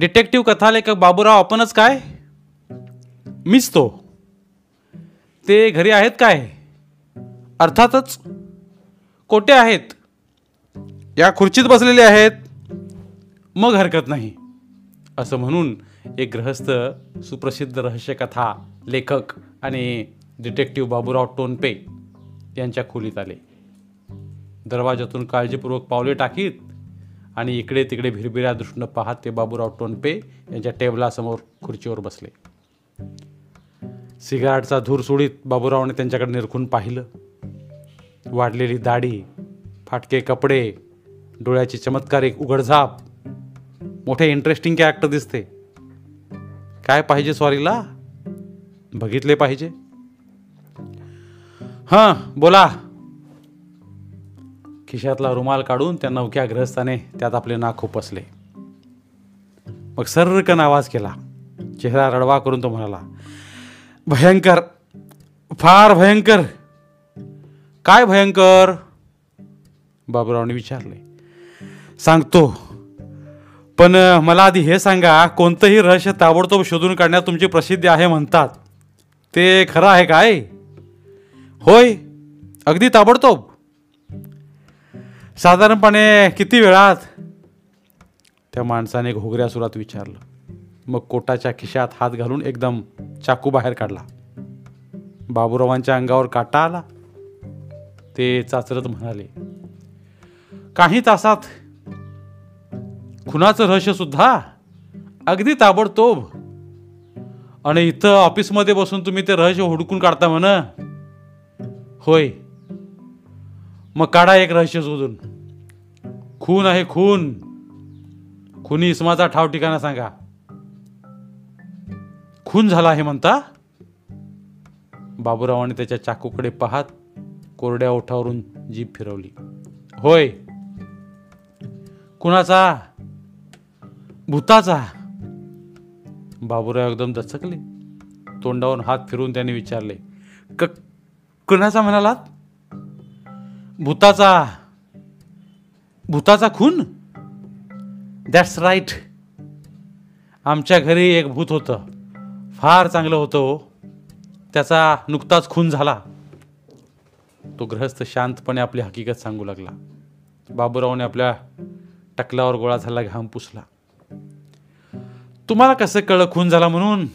Detective कथालेखक बाबूराव आपणच काय? मीच तो. ते घरी आहेत काय? अर्थातच कोठे आहेत? या खुर्चीत बसलेले आहेत. मग हरकत नाही. असं म्हणून एक ग्रहस्थ सुप्रसिद्ध रहस्यकथा लेखक आणि डिटेक्टिव्ह बाबूराव टोनपे यांच्या खोलीत आले. दरवाजातून काळजीपूर्वक पावले टाकीत आणि इकडे तिकडे भिरभिऱ्या दृष्टीनं पाहत ते बाबूराव टोनपे यांच्या टेबलासमोर खुर्चीवर बसले. सिगारेटचा धूर सोडीत बाबूरावने त्यांच्याकडे निरखून पाहिलं. वाढलेली दाढी फाटके कपडे डोळ्याची चमत्कारिक उघडझाप. मोठे इंटरेस्टिंग कॅरेक्टर दिसते. काय पाहिजे स्वारीला? बघितले पाहिजे. हां बोला. खिशातला रुमाल काढून त्या नवख्या ग्रहस्थाने त्यात आपले नाक खुपसले. मग सर्रकन आवाज केला. चेहरा रडवा करून तो म्हणाला भयंकर फार भयंकर. काय भयंकर? बाबूरावने विचारले. सांगतो. पण मला आधी हे सांगा कोणतंही रहस्य ताबडतोब शोधून काढण्यात तुमची प्रसिद्धी आहे म्हणतात. ते खरं आहे काय? होय. अगदी ताबडतोब. साधारणपणे किती वेळात त्या माणसाने घोगऱ्या सुरात विचारलं. मग कोटाच्या खिशात हात घालून एकदम चाकू बाहेर काढला. बाबूरावांच्या अंगावर काटा आला. ते चाचरत म्हणाले काही तासात खुनाचं रहस्य सुद्धा अगदी ताबडतोब. आणि इथं ऑफिसमध्ये बसून तुम्ही ते रहस्य हुडकून काढता म्हण. होय मग काढा एक रहस्य शोधून. खून आहे खून. खुनी इसमाचा ठाव ठिकाणा सांगा. खून झाला आहे म्हणता? बाबूरावाने त्याच्या चाकूकडे पाहत कोरड्या ओठावरून जीभ फिरवली. होय. कुणाचा? भूताचा. बाबूराव एकदम दचकले. तोंडावरून हात फिरून त्याने विचारले क कुणाचा म्हणालात? भूताचा भूताचा खून? दॅट्स राईट आमच्या घरी एक भूत होतं. फार चांगलं होतं हो. त्याचा नुकताच खून झाला. तो ग्रहस्थ शांतपणे आपली हकीकत सांगू लागला. बाबूरावने आपल्या टकलावर गोळा झाला घाम पुसला. तुम्हाला कसं कळलं खून झाला म्हणून?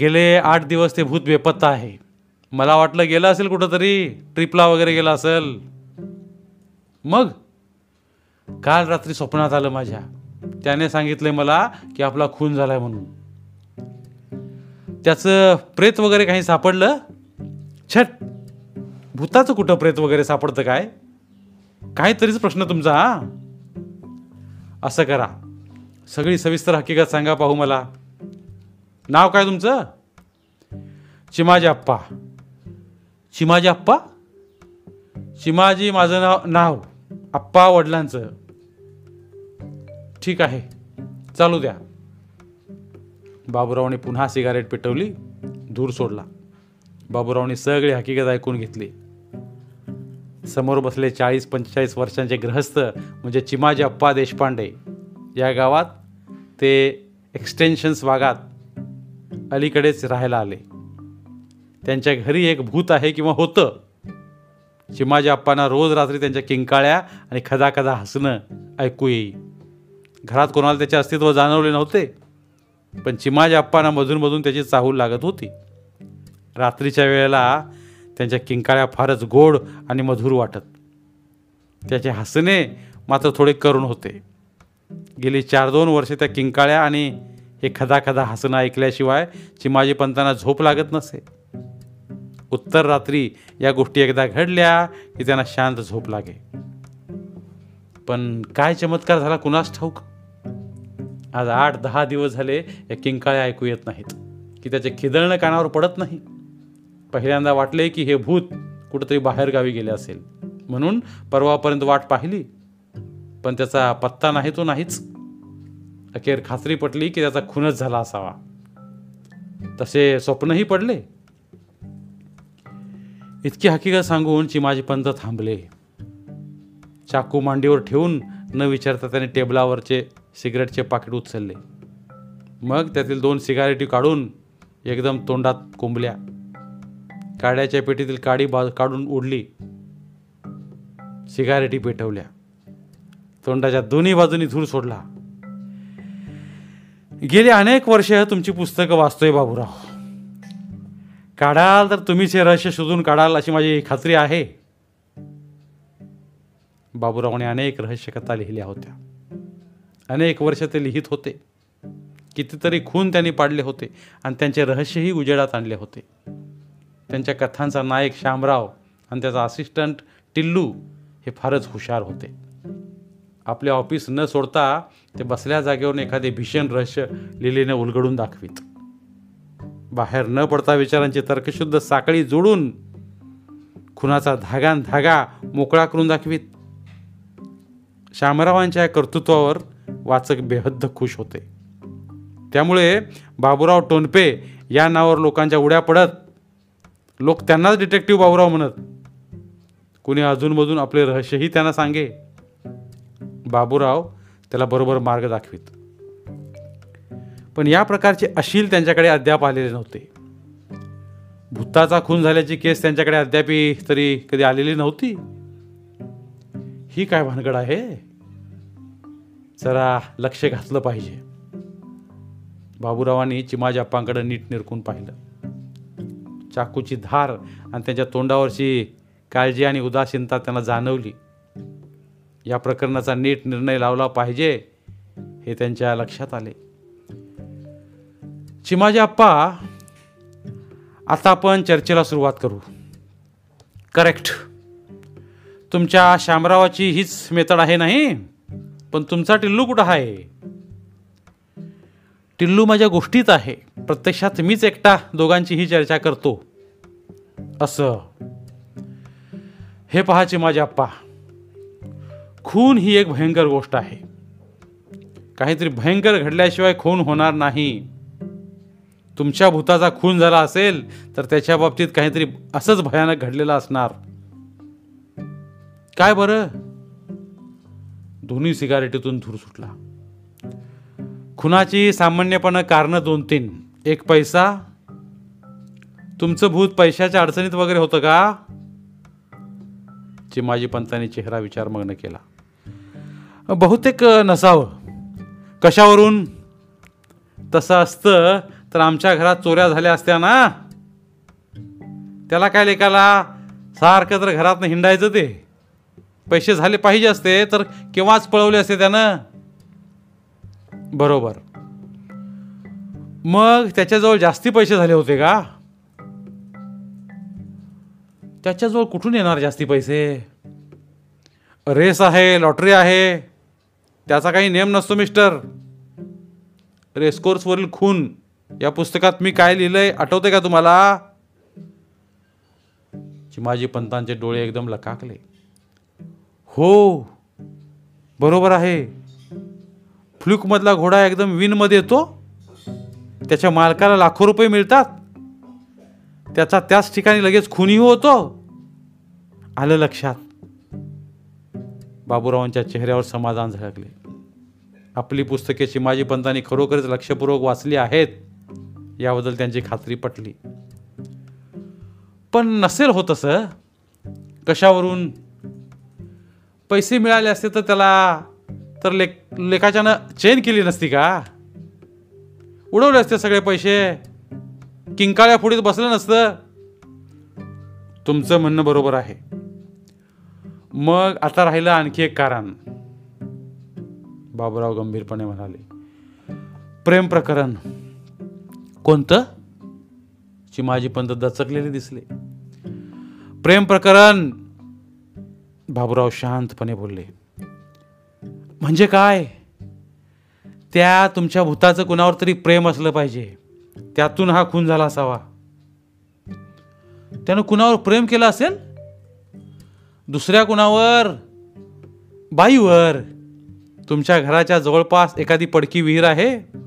गेले आठ दिवस ते भूत बेपत्ता आहे. मला वाटलं गेलं असेल कुठंतरी ट्रिपला वगैरे गेला असेल. मग? काल रात्री स्वप्नात आलं माझ्या. त्याने सांगितलंय मला की आपला खून झालाय म्हणून. त्याचं प्रेत वगैरे काही सापडलं? छट! भूताचं कुठं प्रेत वगैरे सापडतं काय? काहीतरीच प्रश्न तुमचा हा? असं करा. सगळी सविस्तर हकीकत सांगा पाहू मला. नाव काय तुमचं? चिमाजी अप्पा चिमाजी आप्पा? चिमाजी माझं नाव नाव. आप्पा वडिलांचं. ठीक आहे. चालू द्या. बाबूरावने पुन्हा सिगारेट पेटवली धूर सोडला. बाबूरावने सगळी हकीकत ऐकून घेतली. समोर बसले चाळीस पंचेचाळीस वर्षांचे ग्रहस्थ म्हणजे चिमाजी अप्पा देशपांडे. या गावात ते एक्सटेन्शन्स भागात अलीकडेच राहायला आले. त्यांच्या घरी एक भूत आहे किंवा होतं. चिमाजी अप्पांना रोज रात्री त्यांच्या किंकाळ्या आणि खदा खदा हसणं ऐकू येई. घरात कोणाला त्याचे अस्तित्व जाणवले नव्हते पण चिमाजी अप्पांना मधूनमधून त्याची चाहूल लागत होती. रात्रीच्या वेळेला त्यांच्या किंकाळ्या फारच गोड आणि मधुर वाटत. त्याचे हसणे मात्र थोडे करुण होते. गेली चार दोन वर्षे त्या किंकाळ्या आणि हे खदा खदा हसणं ऐकल्याशिवाय चिमाजी पंतांना झोप लागत नसे. उत्तर रात्री या गोष्टी एकदा घडल्या की त्यांना शांत झोप लागे. पण काय चमत्कार झाला कुणास ठाऊक? आज आठ दहा दिवस झाले या किंकाळ्या ऐकू येत नाहीत की त्याचे खिदळणं कानावर पडत नाही. पहिल्यांदा वाटले की हे भूत कुठंतरी बाहेर गावी गेले असेल. म्हणून परवापर्यंत वाट पाहिली. पण त्याचा पत्ता नाही तो नाहीच. अखेर खात्री पटली की त्याचा खूनच झाला असावा. तसे स्वप्नही पडले. इतकी हकीकत सांगून चिमाजी पंत थांबले. चाकू मांडीवर ठेवून न विचारता त्याने टेबलावरचे सिगरेटचे पाकिट उचलले. मग त्यातील दोन सिगारेटी काढून एकदम तोंडात कोंबल्या. काड्याच्या पेटीतील काडी बा काढून उडली सिगारेटी पेटवल्या. तोंडाच्या दोन्ही बाजूनी धूर सोडला. गेली अनेक वर्ष तुमची पुस्तकं वाचतोय बाबूराव. काढाल तर तुम्हीच हे रहस्य शोधून काढाल अशी माझी खात्री आहे. बाबूरावने अनेक रहस्यकथा लिहिल्या होत्या. अनेक वर्ष ते लिहित होते. कितीतरी खून त्यांनी पाडले होते आणि त्यांचे रहस्यही उजेडात आणले होते. त्यांच्या कथांचा नायक श्यामराव आणि त्याचा असिस्टंट टिल्लू हे फारच हुशार होते. आपले ऑफिस न सोडता ते बसल्या जागेवरून एखादे भीषण रहस्य लिलीने उलगडून दाखवीत. बाहेर न पडता विचारांची तर्कशुद्ध साखळी जोडून खुनाचा धागान धागा मोकळा करून दाखवीत. श्यामरावांच्या या कर्तृत्वावर वाचक बेहद्द खुश होते. त्यामुळे बाबूराव टोनपे या नावावर लोकांच्या उड्या पडत लोक त्यांनाच डिटेक्टिव्ह बाबूराव म्हणत कुणी अजूनमधून आपले रहस्यही त्यांना सांगे. बाबूराव त्याला बरोबर मार्ग दाखवित. पण या प्रकारचे अशील त्यांच्याकडे अद्याप आलेले नव्हते. भूताचा खून झाल्याची केस त्यांच्याकडे अद्याप तरी कधी आलेली नव्हती. ही काय भानगड आहे? जरा लक्ष घातलं पाहिजे. बाबूरावांनी चिमाजाप्पांकडे नीट निरकून पाहिलं. चाकूची धार आणि त्यांच्या तोंडावरची काळजी आणि उदासीनता त्यांना जाणवली. या प्रकरणाचा नीट निर्णय लावला पाहिजे हे त्यांच्या लक्षात आले. चिमाजी अप्पा आता आपण चर्चेला सुरुवात करू. करेक्ट तुमच्या शामरावाची हीच मेथड आहे नाही? पण तुमचा टिल्लू कुठं आहे? टिल्लू माझ्या गोष्टीत आहे. प्रत्यक्षात मीच एकटा दोघांची ही चर्चा करतो. असं. हे पहाचे माझे आप्पा. खून ही एक भयंकर गोष्ट आहे. काहीतरी भयंकर घडल्याशिवाय खून होणार नाही. तुमच्या भूताचा खून झाला असेल तर त्याच्या बाबतीत काहीतरी असंच भयानक घडलेलं असणार. काय बरं? दोन्ही सिगारेटीतून धूर सुटला. खुनाची सामान्यपणे कारणं दोन तीन एक पैसा. तुमचं भूत पैशाच्या अडचणीत वगैरे होतं का? चिमाजी पंतांनी चेहरा विचारमग्न केला. बहुतेक नसावं. कशावरून? तसं असतं तर आमच्या घरात चोऱ्या झाल्या असत्या ना. त्याला काय लेखाला सारखं तर घरात हिंडायचं ते. पैसे झाले पाहिजे असते तर केव्हाच पळवले असते त्यानं? बरोबर. मग त्याच्याजवळ जास्ती पैसे झाले होते का? त्याच्याजवळ कुठून येणार जास्ती पैसे? रेस आहे लॉटरी आहे. त्याचा काही नेम नसतो मिस्टर. रेसकोर्सवरील खून. या पुस्तकात मी काय लिहिलंय? आठवतंय का तुम्हाला? चिमाजी पंतांचे डोळे एकदम लकाकले. हो बरोबर आहे. फ्लुकमधला घोडा एकदम विनमध्ये येतो. त्याच्या मालकाला लाखो रुपये मिळतात. त्याचा त्याच ठिकाणी लगेच खुनी होतो. आलं लक्षात. बाबूरावांच्या चेहऱ्यावर समाधान झळकले. आपली पुस्तके चिमाजी पंतांनी खरोखरच लक्षपूर्वक वाचली आहेत. याबद्दल त्यांची खात्री पटली. पण नसेल होत असं. कशावरून? पैसे मिळाले असते तर त्याला तर लेख लेखाच्यानं चेन केली नसती का? उडवले असते सगळे पैसे. किंकाळ्या फुडीत बसलं नसतं. तुमचं म्हणणं बरोबर आहे. मग आता राहिलं आणखी एक कारण. बाबूराव गंभीरपणे म्हणाले प्रेम प्रकरण. कोणतं? चिमाजी पंत दचकलेले दिसले. प्रेम प्रकरण बाबूराव शांतपणे बोलले. म्हणजे काय? त्या तुमच्या भूताचं कुणावर तरी प्रेम असलं पाहिजे. त्यातून हा खून झाला असावा. त्यानं कुणावर प्रेम केलं असेल? दुसऱ्या कुणावर? बाईवर. तुमच्या घराच्या जवळपास एखादी पडकी विहीर आहे?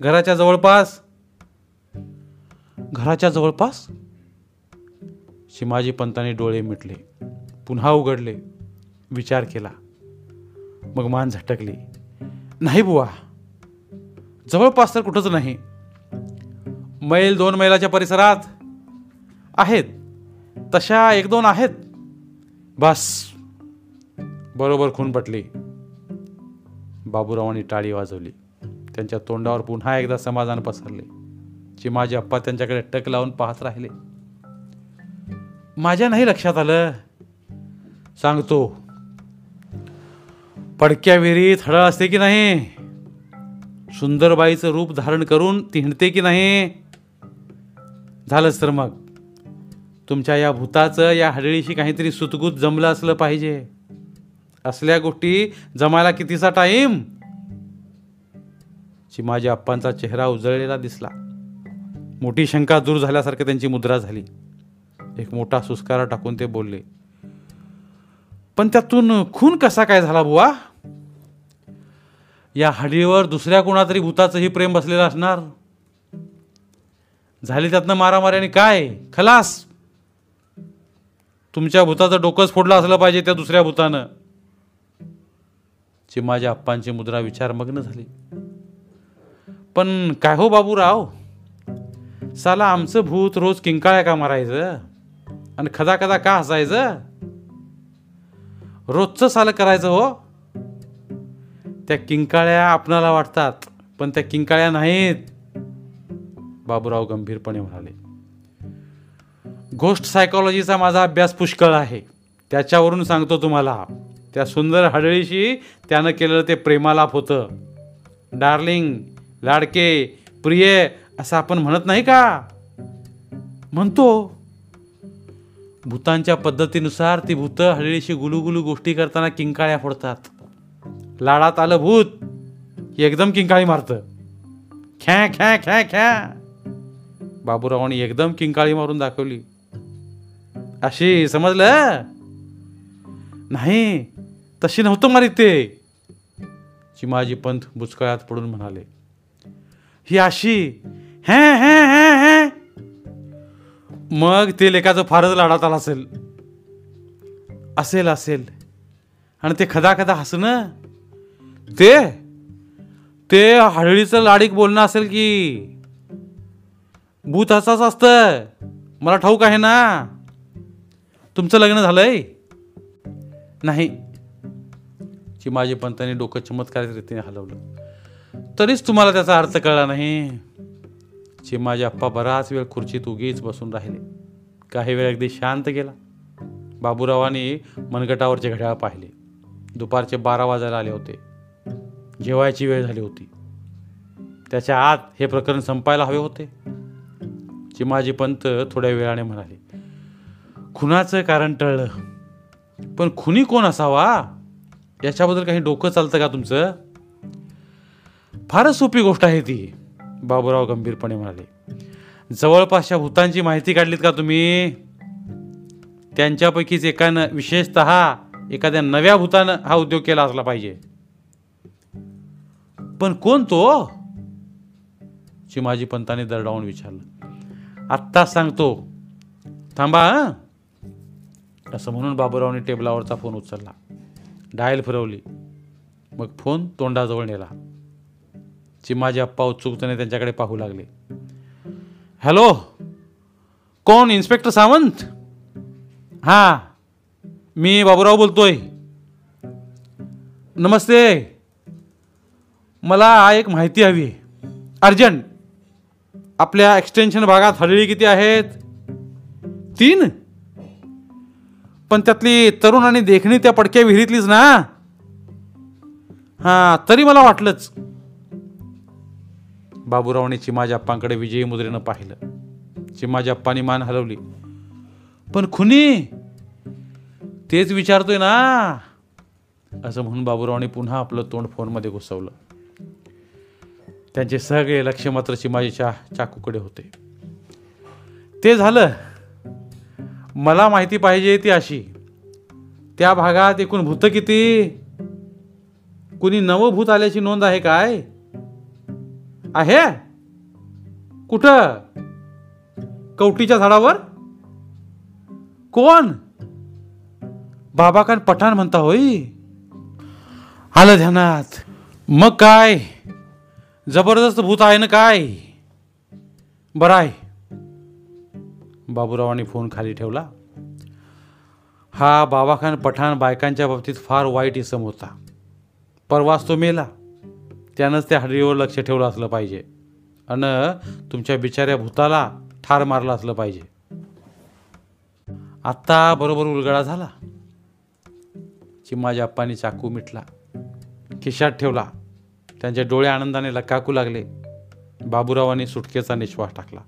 घराच्या जवळपास घराच्या जवळपास? शिमाजी पंतांनी डोळे मिटले पुन्हा उघडले विचार केला. मग मान झटकली. नाही बुवा जवळपास तर कुठंच नाही. मैल दोन मैलाच्या परिसरात आहेत तशा एक दोन आहेत. बस. बरोबर खून पटली. बाबूरावांनी टाळी वाजवली. त्यांच्या तोंडावर पुन्हा एकदा समाधान पसरले. चिमाजी अप्पा त्यांच्याकडे टक लावून पाहत राहिले. माझ्या नाही लक्षात आलं. सांगतो. पडक्या विहिरीत हळद असते की नाही? सुंदरबाईचं रूप धारण करून ती हिंडते की नाही? झालंच तर मग. तुमच्या या भूताचं या हडळीशी काहीतरी सुतगुत जमलं असलं पाहिजे. असल्या गोष्टी जमायला कितीचा टाईम चिमाजी अप्पांचा चेहरा उजळलेला दिसला. मोठी शंका दूर झाल्यासारखं त्यांची मुद्रा झाली. एक मोठा सुस्कारा टाकून ते बोलले पण त्यातून खून कसा काय झाला बुवा? या हडीवर दुसऱ्या कोणातरी भूताचंही प्रेम बसलेलं असणार? झाली त्यातनं मारामारी आणि काय? खलास! तुमच्या भूताचं डोकंच फोडलं असलं पाहिजे त्या दुसऱ्या भूतानं. माझ्या आप्पांची मुद्रा विचारमग्न झाली. पण काय हो बाबूराव? साला आमचं भूत रोज किंकाळ्या का मारायचं? आणि खदा खदा का हसायचं? रोजचं सालं करायचं हो. त्या किंकाळ्या आपणाला वाटतात पण त्या किंकाळ्या नाहीत. बाबूराव गंभीरपणे म्हणाले गोष्ट सायकोलॉजीचा माझा अभ्यास पुष्कळ आहे. त्याच्यावरून सांगतो तुम्हाला. त्या सुंदर हडळीशी त्यानं केलेलं ते प्रेमालाप होतं. डार्लिंग लाडके प्रिय असं आपण म्हणत नाही का? म्हणतो. भूतांच्या पद्धतीनुसार ती भूत हळीशी गुलुगुलू गोष्टी करताना किंकाळ्या फोडतात. लाडात आलं भूत एकदम किंकाळी मारतं. ख्या ख्या ख्या ख्या. बाबूरावांनी एकदम किंकाळी मारून दाखवली. अशी समजलं? नाही तशी नव्हतं मारीत ते. चिमाजी पंत बुचकळ्यात पडून म्हणाले ही अशी हे हे हे हे। मग ते लेखाचं फारच लाडात आला असेल. असेल असेल. आणि ते खदा खदा हसणं ते? ते हळळीचं लाडीक बोलणं असेल की? भूत हसाच असतं. मला ठाऊक आहे ना. तुमचं लग्न झालंय? नाही. चिमाजी पंतांनी डोकं चमत्कारिक रीतीने हलवलं. तरीच तुम्हाला त्याचा अर्थ कळला नाही. चिमाजी अप्पा बराच वेळ खुर्चीत उगीच बसून राहिले. काही वेळ अगदी शांत गेला. बाबूरावांनी मनगटावरचे घड्याळ पाहिले. दुपारचे बारा वाजायला आले होते. जेवायची वेळ झाली होती. त्याच्या आत हे प्रकरण संपायला हवे होते. चिमाजी पंत थोड्या वेळाने म्हणाले खुनाचं कारण टळलं. पण खुनी कोण असावा? याच्याबद्दल काही डोकं चालतं का तुमचं? फारच सोपी गोष्ट आहे ती. बाबूराव गंभीरपणे म्हणाले जवळपासच्या भूतांची माहिती काढलीत का तुम्ही? त्यांच्यापैकीच एकानं विशेषत एखाद्या नव्या भूतानं हा उद्योग केला असला पाहिजे. पण कोण तो? चिमाजी पंताने दरडावून विचारलं. आत्ता सांगतो. थांबा असं म्हणून बाबूरावने टेबलावरचा फोन उचलला. डायल फिरवली. मग फोन तोंडाजवळ नेला. चिमाजी आप्पा उत्सुकतेने त्यांच्याकडे पाहू लागले. हॅलो? कोण? इन्स्पेक्टर सावंत? हां मी बाबूराव बोलतोय. नमस्ते. मला एक माहिती हवी आहे. अर्जंट. आपल्या एक्सटेन्शन भागात हळळी किती आहेत? तीन? पण त्यातली तरुण आणि देखणी त्या पडक्या विहिरीतलीच ना? हां तरी मला वाटलंच. बाबूरावने चिमाजाप्पांकडे विजयी मुद्रेनं पाहिलं. चिमाजी मान हलवली. पण खुनी तेच विचारतोय ना. असं म्हणून बाबूरावने पुन्हा आपलं तोंड फोनमध्ये घुसवलं. त्यांचे सगळे लक्ष मात्र चिमाजीच्या चाकूकडे होते. ते झालं. मला माहिती पाहिजे ती अशी. त्या भागात एकूण भूत किती? कुणी नवं भूत आल्याची नोंद आहे काय? आहे? कुठं? कवटीच्या झाडावर? कोण? बाबाकान पठाण म्हणता होई. आलं ध्यानात. मग काय? जबरदस्त भूत आहे ना काय? बरं आहे. बाबूरावांनी फोन खाली ठेवला. हा बाबाखान पठाण बायकांच्या बाबतीत फार वाईट इसम होता. परवाच तो मेला. त्यानंच त्या हड्डीवर लक्ष ठेवलं असलं पाहिजे. अन तुमच्या बिचाऱ्या भूताला ठार मारलं असलं पाहिजे. आत्ता बरोबर उलगडा झाला. चिमाजी आप्पांनी चाकू मिटला. खिशात ठेवला. त्यांचे डोळे आनंदाने लकाकू लागले. बाबूरावांनी सुटकेचा निश्वास टाकला.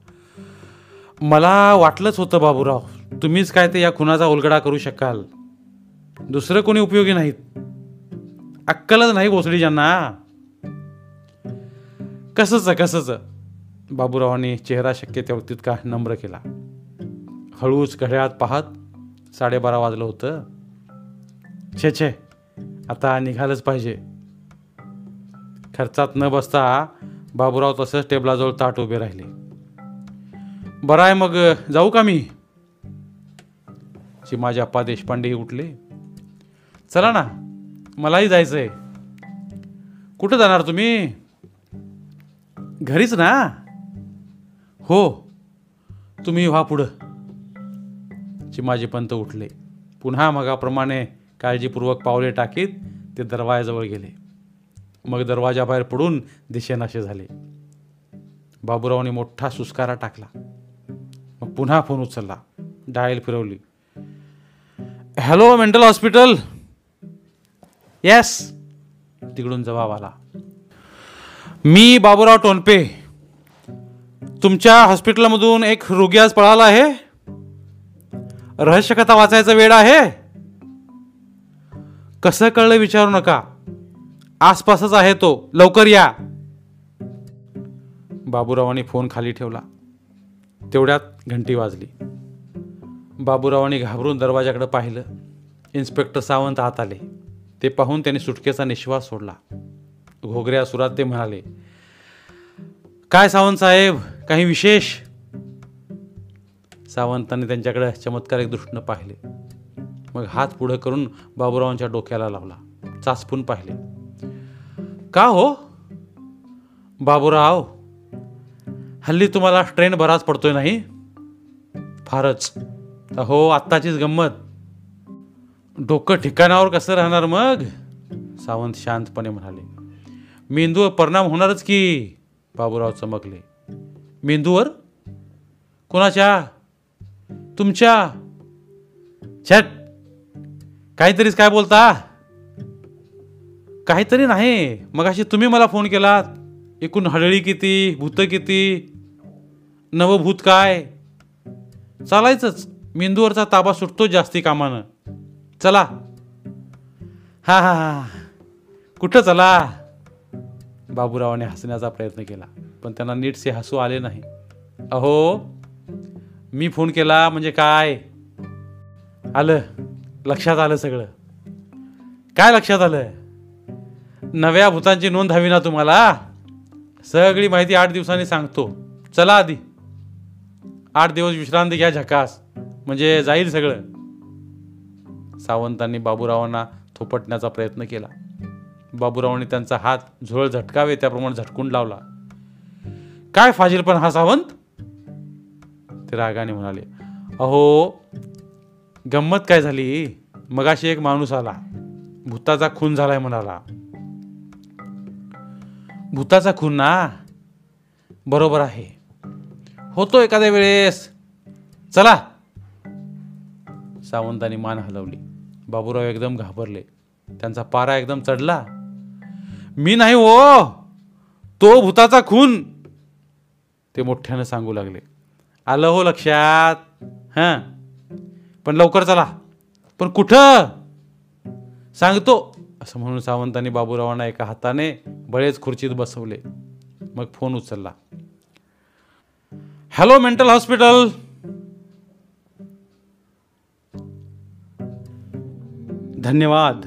मला वाटलंच होतं बाबूराव तुम्हीच काय ते या खुनाचा उलगडा करू शकाल. दुसरं कोणी उपयोगी नाहीत. अक्कलच नाही भोसडी ज्यांना. कसंच कसंच? बाबूरावांनी चेहरा शक्य त्या तितका नम्र केला? हळूच घड्याळात पाहत साडेबारा वाजलं होतं. छे छे आता निघालंच पाहिजे. खर्चात न बसता बाबूराव तसंच टेबलाजवळ ताट उभे राहिले. बरं आहे मग जाऊ का मी? चिमाजी अप्पा देशपांडेही उठले. चला ना मलाही जायचं आहे कुठं जाणार तुम्ही? घरीच ना? हो. तुम्ही व्हा पुढं. चिमाजी पंत उठले. पुन्हा मगाप्रमाणे काळजीपूर्वक पावले टाकीत ते दरवाजाजवळ गेले. मग दरवाजाबाहेर पडून दिशेनाशे झाले. बाबूरावने मोठा सुस्कारा टाकला. मग पुन्हा फोन उचलला. डायल फिरवली. Hello mental hospital. येस. तिकडून जबाब आला. मी बाबूराव टोनपे. तुमच्या हॉस्पिटलमधून एक रोगी आज पळाला आहे. रहस्यकथा वाचायचा वेळ आहे. कसं कळलं विचारू नका. आसपासच आहे तो. लवकर या. बाबूरावांनी फोन खाली ठेवला. तेवढ्यात घंटी वाजली. बाबूरावांनी घाबरून दरवाजाकडे पाहिलं. इन्स्पेक्टर सावंत आत आले. ते पाहून त्याने सुटकेचा निश्वास सोडला. घोगऱ्या सुरात ते म्हणाले काय सावंत साहेब? काही विशेष? सावंतांनी त्यांच्याकडे चमत्कारिक दृष्टीनं पाहिले. मग हात पुढे करून बाबूरावांच्या डोक्याला लावला. चाचपून पाहिले. का हो? बाबूराव हल्ली तुम्हाला ट्रेन बराच पडतोय नाही? फारच. हो आत्ताचीच गंमत. डोकं ठिकाणावर कसं राहणार मग? सावंत शांतपणे म्हणाले. मेंदूवर परिणाम होणारच की? बाबूराव चमकले. मेंदूवर? कोणाच्या? तुमच्या? छट! काहीतरीच काय बोलता? काहीतरी नाही. मग अशी तुम्ही मला फोन केलात. एकूण हडळी किती भूत किती? नवभूत काय? चालायचंच. मेंदूवरचा ताबा सुटतो जास्ती कामानं. चला. हा हा हा. कुठं चला? बाबूरावाने हसण्याचा प्रयत्न केला. पण त्यांना नीटसे हसू आले नाही. अहो मी फोन केला म्हणजे काय? आलं. लक्षात आलं सगळं. काय लक्षात आलं? नव्या भूतांची नोंद हवी ना तुम्हाला? सगळी माहिती आठ दिवसांनी सांगतो. चला आधी. आठ दिवस विश्रांती घ्या झकास. म्हणजे जाईल सगळं. सावंतांनी बाबूरावांना थोपटण्याचा प्रयत्न केला. बाबूरावांनी त्यांचा हात झुरळ झटकावे त्याप्रमाणे झटकून लावला. काय फाजीलपण हा सावंत? ते रागाने म्हणाले अहो गंमत काय झाली? मगाशी एक माणूस आला. भूताचा खून झालाय म्हणाला. भूताचा खून ना? बरोबर आहे. होतो एखाद्या वेळेस. चला. सावंतांनी मान हलवली. बाबूराव एकदम घाबरले. त्यांचा पारा एकदम चढला. मी नाही हो. तो भूताचा खून. ते मोठ्यानं सांगू लागले. आलं हो लक्षात. हां. पण लवकर चला. पण कुठं? सांगतो. असं म्हणून सावंतांनी बाबूरावांना एका हाताने बळेच खुर्चीत बसवले. मग फोन उचलला. Hello mental hospital. धन्यवाद.